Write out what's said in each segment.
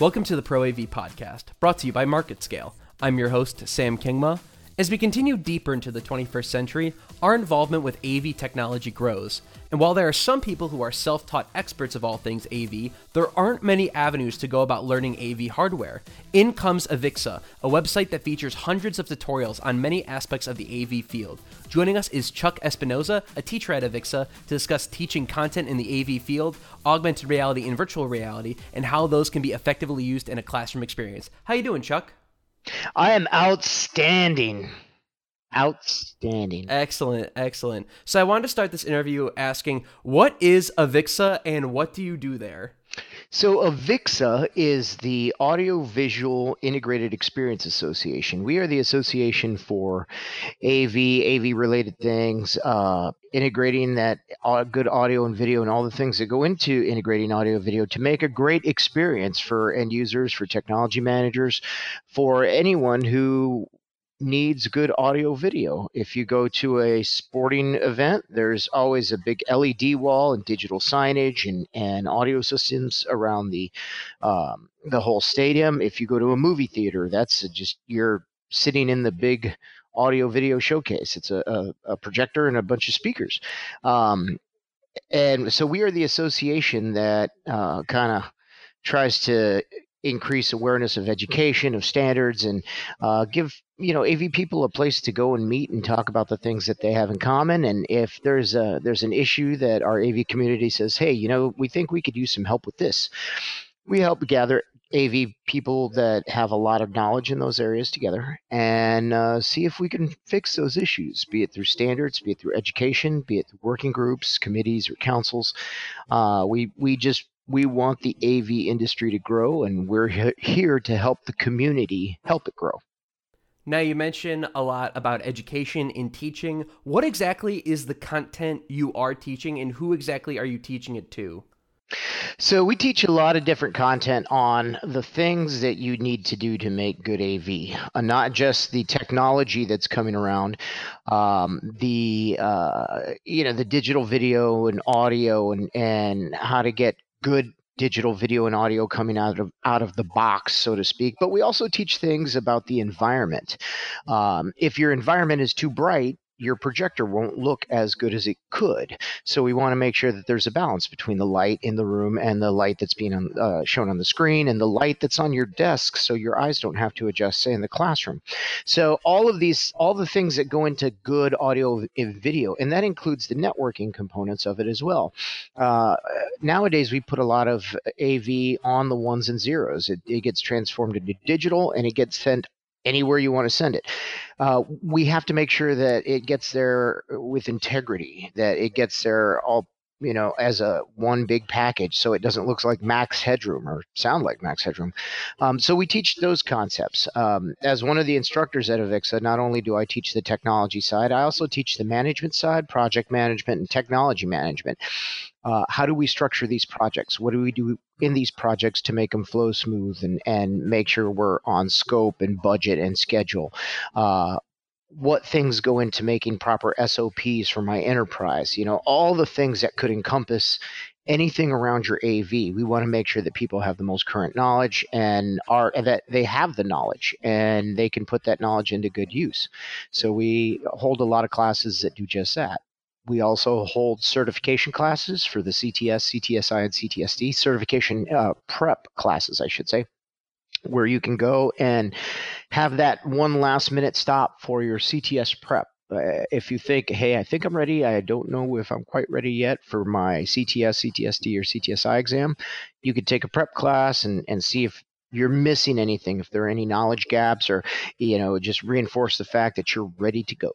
Welcome to the Pro AV Podcast, brought to you by MarketScale. I'm your host, Sam Kingma. As we continue deeper into the 21st century, our involvement with AV technology grows. And while there are some people who are self taught experts of all things AV, there aren't many avenues to go about learning AV hardware. In comes Avixa, a website that features hundreds of tutorials on many aspects of the AV field. Joining us is Chuck Espinoza, a teacher at Avixa, to discuss teaching content in the AV field, augmented reality and virtual reality, and how those can be effectively used in a classroom experience. How you doing, Chuck? I am outstanding. Outstanding. Excellent, excellent. So I wanted to start this interview asking, what is Avixa and what do you do there? So Avixa is the Audio Visual Integrated Experience Association. We are the association for AV, AV related things, uh, integrating that uh, good audio and video and all the things that go into integrating audio video to make a great experience for end users, for technology managers, for anyone who needs good audio video. If you go to a sporting event, there's always a big LED wall and digital signage and, and audio systems around the um, the whole stadium. If you go to a movie theater, that's just you're sitting in the big audio video showcase. It's a, a, a projector and a bunch of speakers. Um, and so we are the association that uh, kind of tries to increase awareness of education, of standards, and uh, give you know AV people a place to go and meet and talk about the things that they have in common. And if there's a there's an issue that our AV community says, hey, you know, we think we could use some help with this, we help gather AV people that have a lot of knowledge in those areas together and uh, see if we can fix those issues, be it through standards, be it through education, be it through working groups, committees, or councils. Uh, we we just we want the AV industry to grow, and we're here to help the community help it grow. Now, you mentioned a lot about education in teaching. What exactly is the content you are teaching, and who exactly are you teaching it to? So, we teach a lot of different content on the things that you need to do to make good AV, uh, not just the technology that's coming around, um, the uh, you know the digital video and audio, and and how to get good digital video and audio coming out of out of the box, so to speak. But we also teach things about the environment. Um, if your environment is too bright, your projector won't look as good as it could. So we want to make sure that there's a balance between the light in the room and the light that's being on, uh, shown on the screen and the light that's on your desk so your eyes don't have to adjust, say, in the classroom. So all of these, all the things that go into good audio and video, and that includes the networking components of it as well. Uh, nowadays, we put a lot of AV on the ones and zeros. It, it gets transformed into digital and it gets sent anywhere you want to send it. Uh, we have to make sure that it gets there with integrity, that it gets there all you know as a one big package so it doesn't look like max headroom or sound like max headroom. Um, so we teach those concepts. Um, as one of the instructors at avixa not only do i teach the technology side i also teach the management side project management and technology management uh, how do we structure these projects? What do we do in these projects to make them flow smooth and, and make sure we're on scope and budget and schedule? Uh, what things go into making proper SOPs for my enterprise? You know, all the things that could encompass anything around your AV. We want to make sure that people have the most current knowledge and are and that they have the knowledge and they can put that knowledge into good use. So we hold a lot of classes that do just that. We also hold certification classes for the CTS, CTSI, and CTSD certification uh, prep classes, I should say, where you can go and have that one last minute stop for your CTS prep. Uh, if you think, hey, I think I'm ready, I don't know if I'm quite ready yet for my CTS, CTSD, or CTSI exam, you could take a prep class and, and see if you're missing anything, if there are any knowledge gaps, or you know, just reinforce the fact that you're ready to go.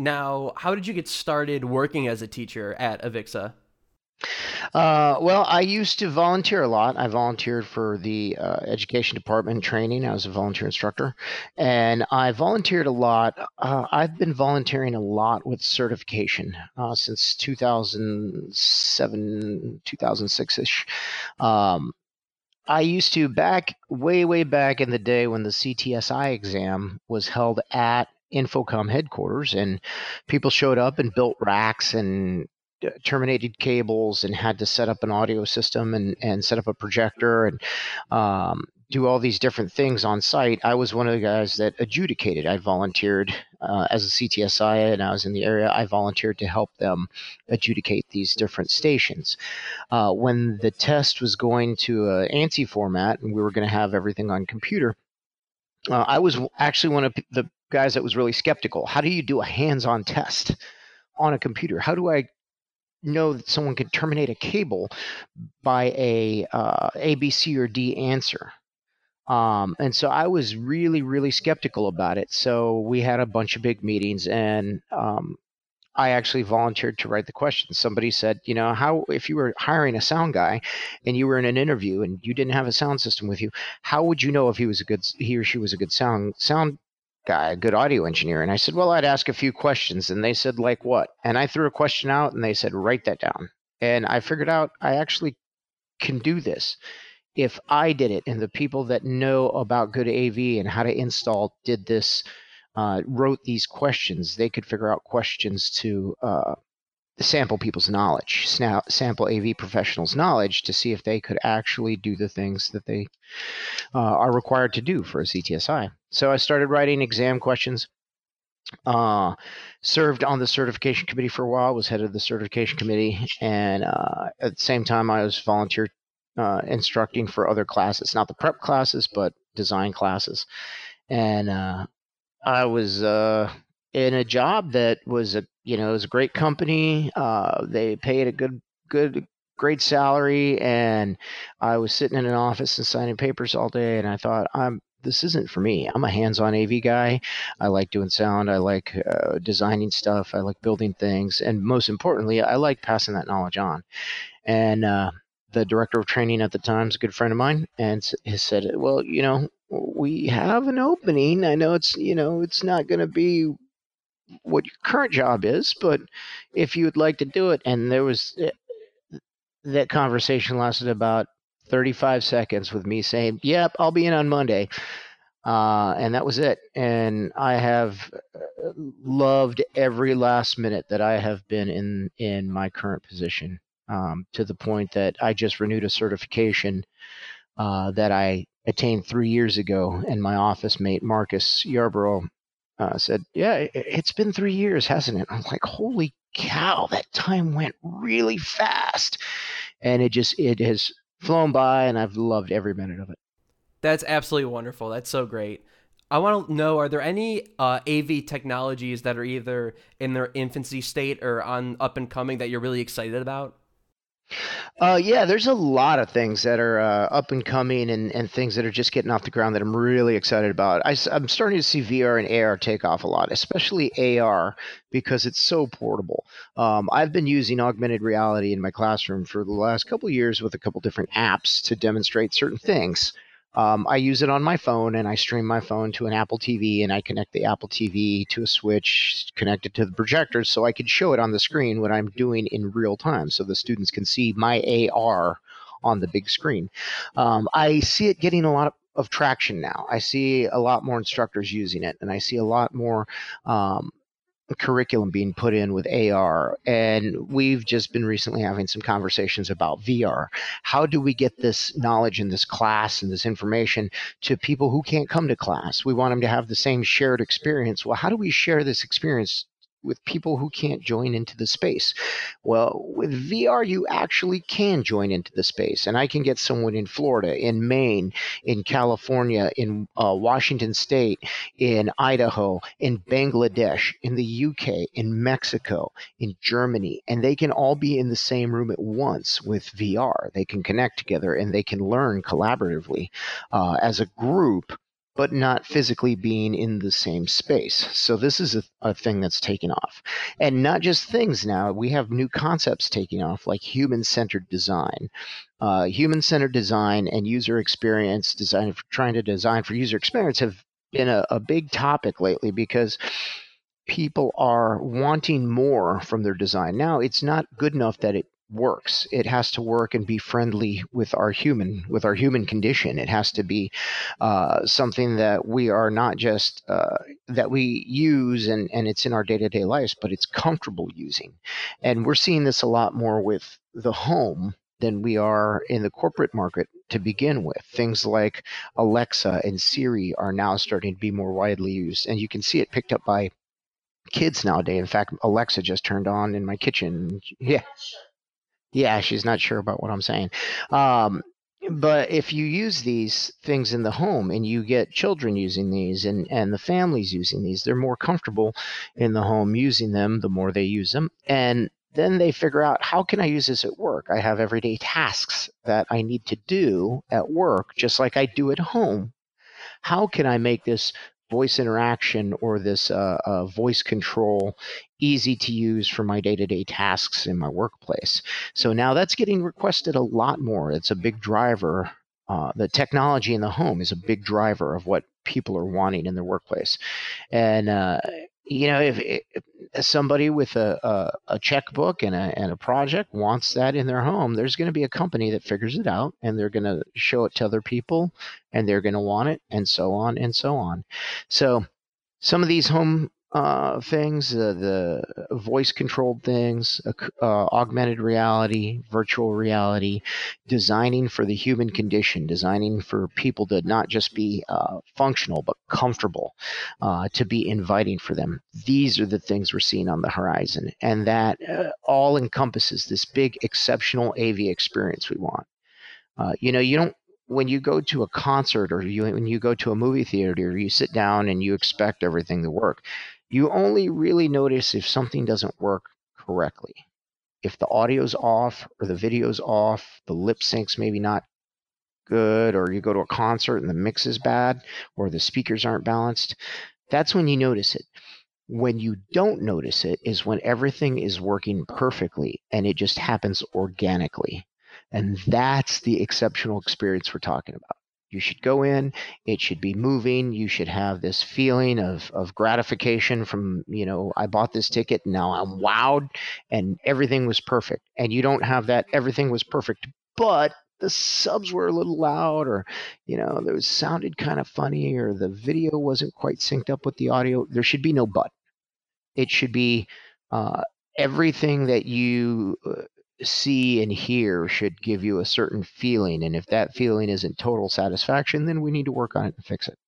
Now, how did you get started working as a teacher at Avixa? Uh, well, I used to volunteer a lot. I volunteered for the uh, education department training. I was a volunteer instructor, and I volunteered a lot. Uh, I've been volunteering a lot with certification uh, since 2007, 2006 ish. Um, I used to back way, way back in the day when the CTSI exam was held at InfoComm headquarters, and people showed up and built racks and uh, terminated cables and had to set up an audio system and, and set up a projector and um, do all these different things on site, I was one of the guys that adjudicated. I volunteered uh, as a CTSI and I was in the area. I volunteered to help them adjudicate these different stations. Uh, when the test was going to a ANSI format and we were going to have everything on computer, uh, I was actually one of the guys that was really skeptical. How do you do a hands-on test on a computer? How do I know that someone can terminate a cable by a uh, A, B, C, or D answer? Um, and so I was really, really skeptical about it. So we had a bunch of big meetings, and um, I actually volunteered to write the questions. Somebody said, you know, how if you were hiring a sound guy and you were in an interview and you didn't have a sound system with you, how would you know if he was a good he or she was a good sound sound guy, a good audio engineer? And I said, well, I'd ask a few questions. And they said, like what? And I threw a question out, and they said, write that down. And I figured out I actually can do this if I did it and the people that know about good AV and how to install did this, uh, wrote these questions, they could figure out questions to uh, sample people's knowledge, sample AV professionals' knowledge to see if they could actually do the things that they uh, are required to do for a CTSI. So I started writing exam questions. Uh, served on the certification committee for a while, was head of the certification committee, and uh, at the same time, I was volunteer uh, instructing for other classes, not the prep classes, but design classes. And uh, I was uh, in a job that was a you know it was a great company. Uh, they paid a good good great salary, and I was sitting in an office and signing papers all day. And I thought I'm this isn't for me. I'm a hands-on AV guy. I like doing sound. I like uh, designing stuff. I like building things, and most importantly, I like passing that knowledge on. And uh, the director of training at the time is a good friend of mine, and he said, "Well, you know, we have an opening. I know it's you know it's not going to be what your current job is, but if you would like to do it." And there was eh, that conversation lasted about 35 seconds with me saying, "Yep, I'll be in on Monday." Uh, and that was it. And I have uh, loved every last minute that I have been in in my current position um, to the point that I just renewed a certification uh, that I attained three years ago. And my office mate, Marcus Yarborough, uh, said, Yeah, it's been three years, hasn't it? I'm like, Holy cow, that time went really fast. And it just, it has flown by, and I've loved every minute of it. That's absolutely wonderful. That's so great. I want to know: Are there any uh, AV technologies that are either in their infancy state or on up and coming that you're really excited about? Uh, yeah, there's a lot of things that are uh, up and coming and, and things that are just getting off the ground that I'm really excited about. I, am starting to see VR and AR take off a lot, especially AR because it's so portable. Um, I've been using augmented reality in my classroom for the last couple years with a couple different apps to demonstrate certain things. Um, I use it on my phone and I stream my phone to an Apple TV and I connect the Apple TV to a switch connected to the projector so I can show it on the screen what I'm doing in real time so the students can see my AR on the big screen. Um, I see it getting a lot of, of, traction now. I see a lot more instructors using it and I see a lot more um, curriculum being put in with AR. And we've just been recently having some conversations about VR. How do we get this knowledge and this class and this information to people who can't come to class? We want them to have the same shared experience. Well, how do we share this experience with people who can't join into the space. Well, with VR, you actually can join into the space, and I can get someone in Florida, in Maine, in California, in uh, Washington State, in Idaho, in Bangladesh, in the UK, in Mexico, in Germany, and they can all be in the same room at once with VR. They can connect together and they can learn collaboratively uh, as a group but not physically being in the same space. So this is a, a thing that's taken off. And not just things now, we have new concepts taking off like human-centered design. Uh, human-centered design and user experience design, trying to design for user experience have been a, a big topic lately because people are wanting more from their design. Now, it's not good enough that it works. It has to work and be friendly with our human with our human condition. It has to be uh, something that we are not just uh, that we use and and it's in our day to day lives, but it's comfortable using. And we're seeing this a lot more with the home than we are in the corporate market to begin with. Things like Alexa and Siri are now starting to be more widely used, and you can see it picked up by kids nowadays. In fact, Alexa just turned on in my kitchen. Yeah. Yeah, she's not sure about what I'm saying. Um, but if you use these things in the home and you get children using these and, and the families using these, they're more comfortable in the home using them the more they use them. And then they figure out how can I use this at work? I have everyday tasks that I need to do at work, just like I do at home. How can I make this voice interaction or this uh, uh, voice control easy to use for my day-to-day tasks in my workplace. So now that's getting requested a lot more. It's a big driver uh, the technology in the home is a big driver of what people are wanting in their workplace. And uh, you know, if, if somebody with a, a, a, checkbook and a, and a project wants that in their home, there's going to be a company that figures it out and they're going to show it to other people and they're going to want it and so on and so on. So some of these home uh, things, uh, the voice controlled things, uh, uh, augmented reality, virtual reality, designing for the human condition, designing for people to not just be uh, functional but comfortable, uh, to be inviting for them. These are the things we're seeing on the horizon, and that all encompasses this big, exceptional AV experience we want. you know, you don't when you go to a concert or you when you go to a movie theater, you sit down and you expect everything to work. You only really notice if something doesn't work correctly. If the audio's off or the video's off, the lip sync's maybe not good, or you go to a concert and the mix is bad, or the speakers aren't balanced, that's when you notice it. When you don't notice it is when everything is working perfectly and it just happens organically. And that's the exceptional experience we're talking about. You should go in, it should be moving. You should have this feeling of, of gratification from, you know, I bought this ticket, now I'm wowed, and everything was perfect. And you don't have that, everything was perfect, but the subs were a little loud or you know those sounded kind of funny or the video wasn't quite synced up with the audio there should be no but it should be uh, everything that you uh, see and hear should give you a certain feeling. And if that feeling isn't total satisfaction, then we need to work on it and fix it.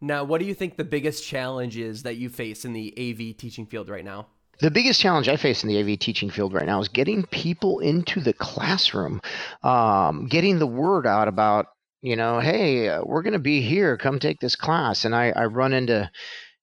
Now, what do you think the biggest challenge is that you face in the AV teaching field right now? The biggest challenge I face in the AV teaching field right now is getting people into the classroom, um, getting the word out about, you know, hey, uh, we're going to be here. Come take this class. And I, I run into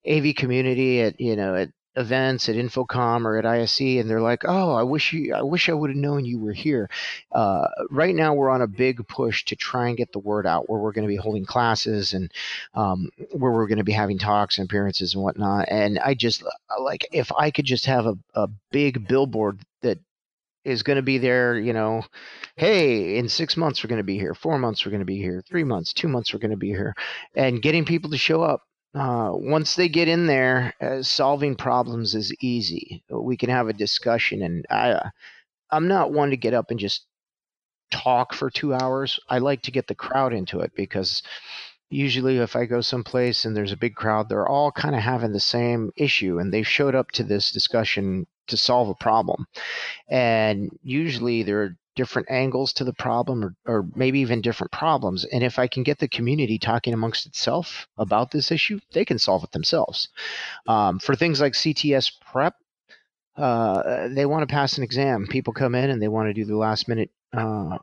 AV community at, you know, at events at InfoComm or at ISE, and they're like, "Oh, I wish you, I wish I would have known you were here." Uh, right now, we're on a big push to try and get the word out, where we're going to be holding classes and um, where we're going to be having talks and appearances and whatnot. And I just uh, like if I could just have a, a big billboard that is going to be there, you know, hey, in six months we're going to be here, four months we're going to be here, three months, two months we're going to be here, and getting people to show up uh, once they get in there, uh, solving problems is easy. We can have a discussion, and I, uh, I'm not one to get up and just talk for two hours. I like to get the crowd into it because usually if I go someplace and there's a big crowd, they're all kind of having the same issue, and they showed up to this discussion to solve a problem. And usually they're different angles to the problem or, or maybe even different problems. And if I can get the community talking amongst itself about this issue, they can solve it themselves. Um, for things like CTS prep, uh, they want to pass an exam. People come in and they want to do the last minute uh,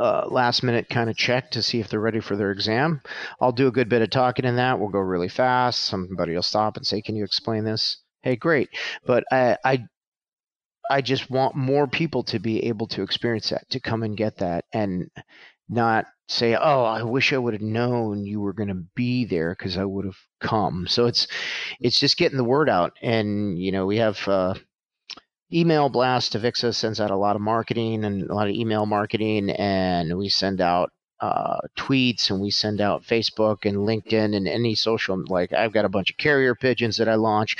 uh, last minute kind of check to see if they're ready for their exam. I'll do a good bit of talking in that. We'll go really fast. Somebody will stop and say, "Can you explain this?" Hey, great. But I, I I just want more people to be able to experience that, to come and get that, and not say, "Oh, I wish I would have known you were going to be there because I would have come." So it's it's just getting the word out, and you know we have uh, email blast. Avixa sends out a lot of marketing and a lot of email marketing, and we send out uh, tweets and we send out Facebook and LinkedIn and any social. Like I've got a bunch of carrier pigeons that I launch.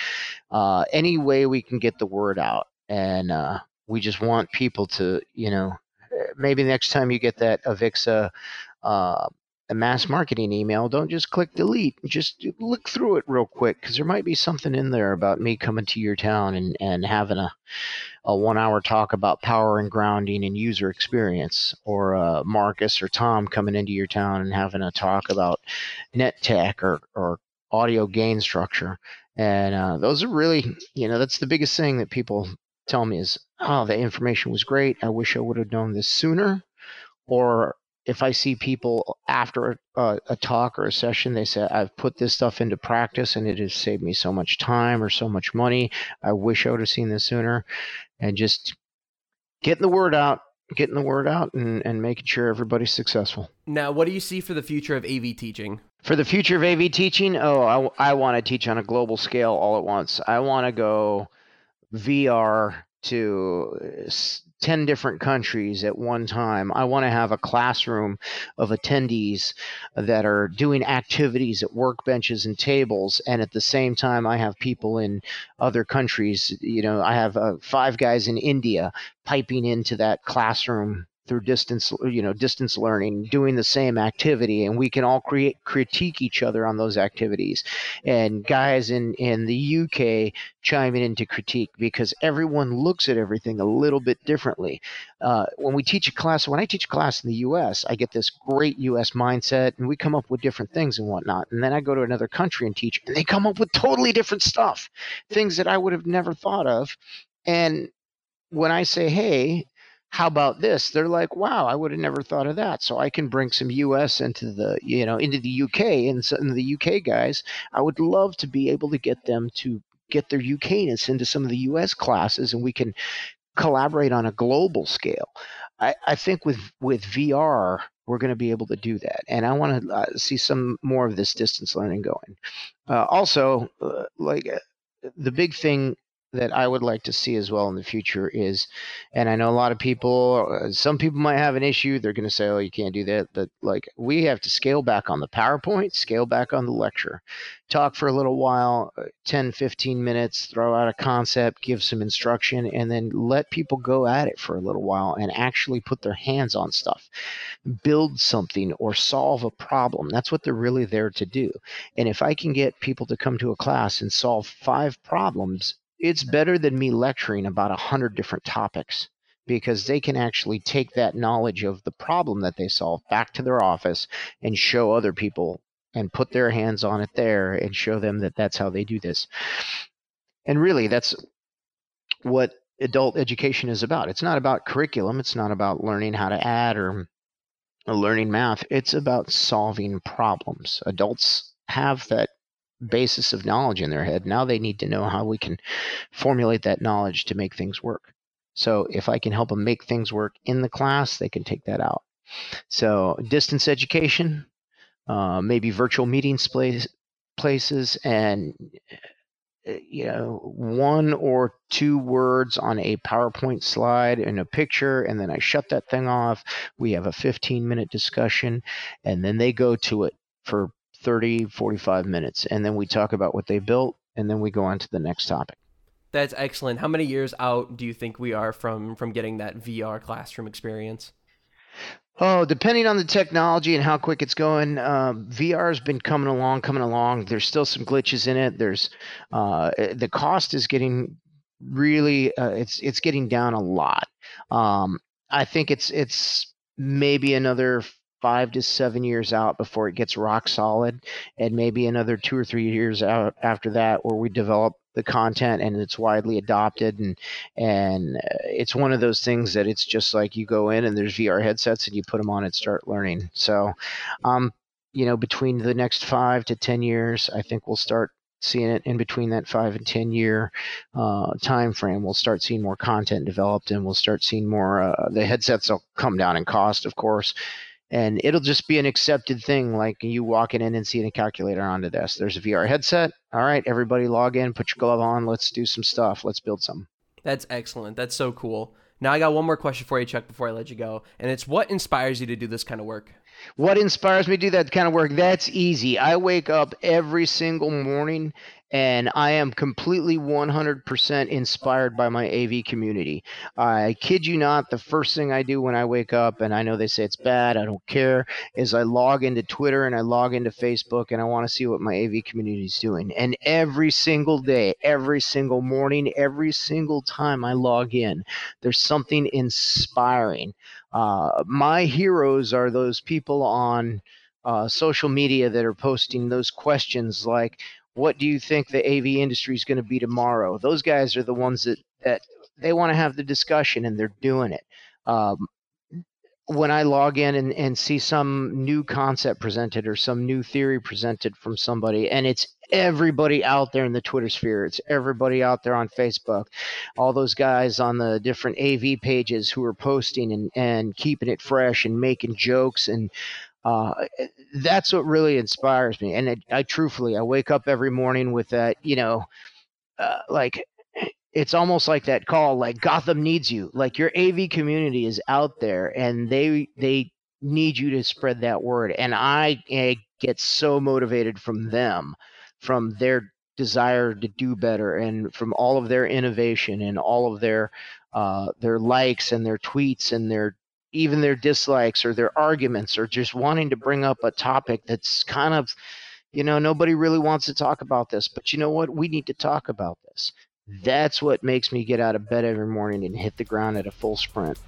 Uh, any way we can get the word out and uh, we just want people to, you know, maybe next time you get that Avixa uh, mass marketing email, don't just click delete. Just look through it real quick because there might be something in there about me coming to your town and, and having a, a one hour talk about power and grounding and user experience, or uh, Marcus or Tom coming into your town and having a talk about net tech or, or audio gain structure. And uh, those are really, you know, that's the biggest thing that people tell me is, oh, the information was great. I wish I would have known this sooner. Or if I see people after a, a, talk or a session, they say, I've put this stuff into practice and it has saved me so much time or so much money. I wish I would have seen this sooner. And just getting the word out, getting the word out and, and making sure everybody's successful. Now, what do you see for the future of AV teaching? For the future of AV teaching, oh, I, I want to teach on a global scale all at once. I want to go VR to 10 different countries at one time. I want to have a classroom of attendees that are doing activities at workbenches and tables. And at the same time, I have people in other countries. You know, I have uh, five guys in India piping into that classroom through distance you know distance learning doing the same activity and we can all create critique each other on those activities. And guys in in the UK chiming into critique because everyone looks at everything a little bit differently. Uh, when we teach a class when I teach a class in the US I get this great US mindset and we come up with different things and whatnot. And then I go to another country and teach and they come up with totally different stuff things that I would have never thought of. And when I say, hey, how about this? They're like, wow, I would have never thought of that. So I can bring some US into the, you know, into the UK and some of the UK guys. I would love to be able to get them to get their UKness into some of the US classes and we can collaborate on a global scale. I, I think with with VR, we're going to be able to do that. And I want to uh, see some more of this distance learning going. Uh, also, uh, like uh, the big thing that I would like to see as well in the future is, and I know a lot of people, uh, some people might have an issue. They're going to say, oh, you can't do that. But like, we have to scale back on the PowerPoint, scale back on the lecture, talk for a little while, uh, 10, 15 minutes, throw out a concept, give some instruction, and then let people go at it for a little while and actually put their hands on stuff, build something or solve a problem. That's what they're really there to do. And if I can get people to come to a class and solve five problems it's better than me lecturing about a hundred different topics because they can actually take that knowledge of the problem that they solve back to their office and show other people and put their hands on it there and show them that that's how they do this. And really, that's what adult education is about. It's not about curriculum, it's not about learning how to add or learning math. It's about solving problems. Adults have that basis of knowledge in their head. Now they need to know how we can formulate that knowledge to make things work. So if I can help them make things work in the class, they can take that out. So distance education, uh, maybe virtual meetings place, places, and uh, you know one or two words on a PowerPoint slide and a picture, and then I shut that thing off. We have a 15 minute discussion, and then they go to it for 30, 45 minutes. And then we talk about what they built, and then we go on to the next topic. That's excellent. How many years out do you think we are from from getting that VR classroom experience? Oh, depending on the technology and how quick it's going, um, VR has been coming along, coming along. There's still some glitches in it. There's uh, the cost is getting really uh, it's it's getting down a lot. Um, I think it's it's maybe another five to seven years out before it gets rock solid, and maybe another two or three years out after that where we develop the content and it's widely adopted and and uh, it's one of those things that it's just like you go in and there's VR headsets and you put them on and start learning. So, um, you know, between the next five to ten years, I think we'll start seeing it in between that five and ten year uh, time frame. We'll start seeing more content developed, and we'll start seeing more. Uh, the headsets will come down in cost, of course, and it'll just be an accepted thing like you walking in and seeing a calculator on the desk there's a vr headset. All right everybody log in put your glove on. Let's do some stuff. Let's build some. That's excellent. That's so cool. Now i got one more question for you chuck before i let you go and it's what inspires you to do this kind of work? What inspires me to do that kind of work? That's easy. I wake up every single morning and I am completely 100% inspired by my AV community. I kid you not, the first thing I do when I wake up, and I know they say it's bad, I don't care, is I log into Twitter and I log into Facebook and I want to see what my AV community is doing. And every single day, every single morning, every single time I log in, there's something inspiring. Uh, my heroes are those people on uh, social media that are posting those questions like, what do you think the AV industry is going to be tomorrow? Those guys are the ones that, that they want to have the discussion and they're doing it. Um, when I log in and, and see some new concept presented or some new theory presented from somebody, and it's everybody out there in the Twitter sphere, it's everybody out there on Facebook, all those guys on the different AV pages who are posting and, and keeping it fresh and making jokes and uh, that's what really inspires me. And it, I truthfully, I wake up every morning with that, you know, uh, like it's almost like that call, like Gotham needs you. Like your AV community is out there, and they they need you to spread that word. And I, I get so motivated from them, from their desire to do better, and from all of their innovation and all of their uh, their likes and their tweets and their even their dislikes or their arguments or just wanting to bring up a topic that's kind of you know nobody really wants to talk about this but you know what? We need to talk about this. That's what makes me get out of bed every morning and hit the ground at a full sprint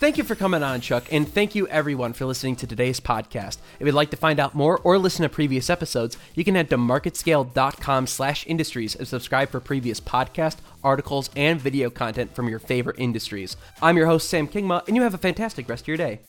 Thank you for coming on, Chuck, and thank you everyone for listening to today's podcast. If you'd like to find out more or listen to previous episodes, you can head to marketscale.com slash industries and subscribe for previous podcast, articles, and video content from your favorite industries. I'm your host Sam Kingma, and you have a fantastic rest of your day.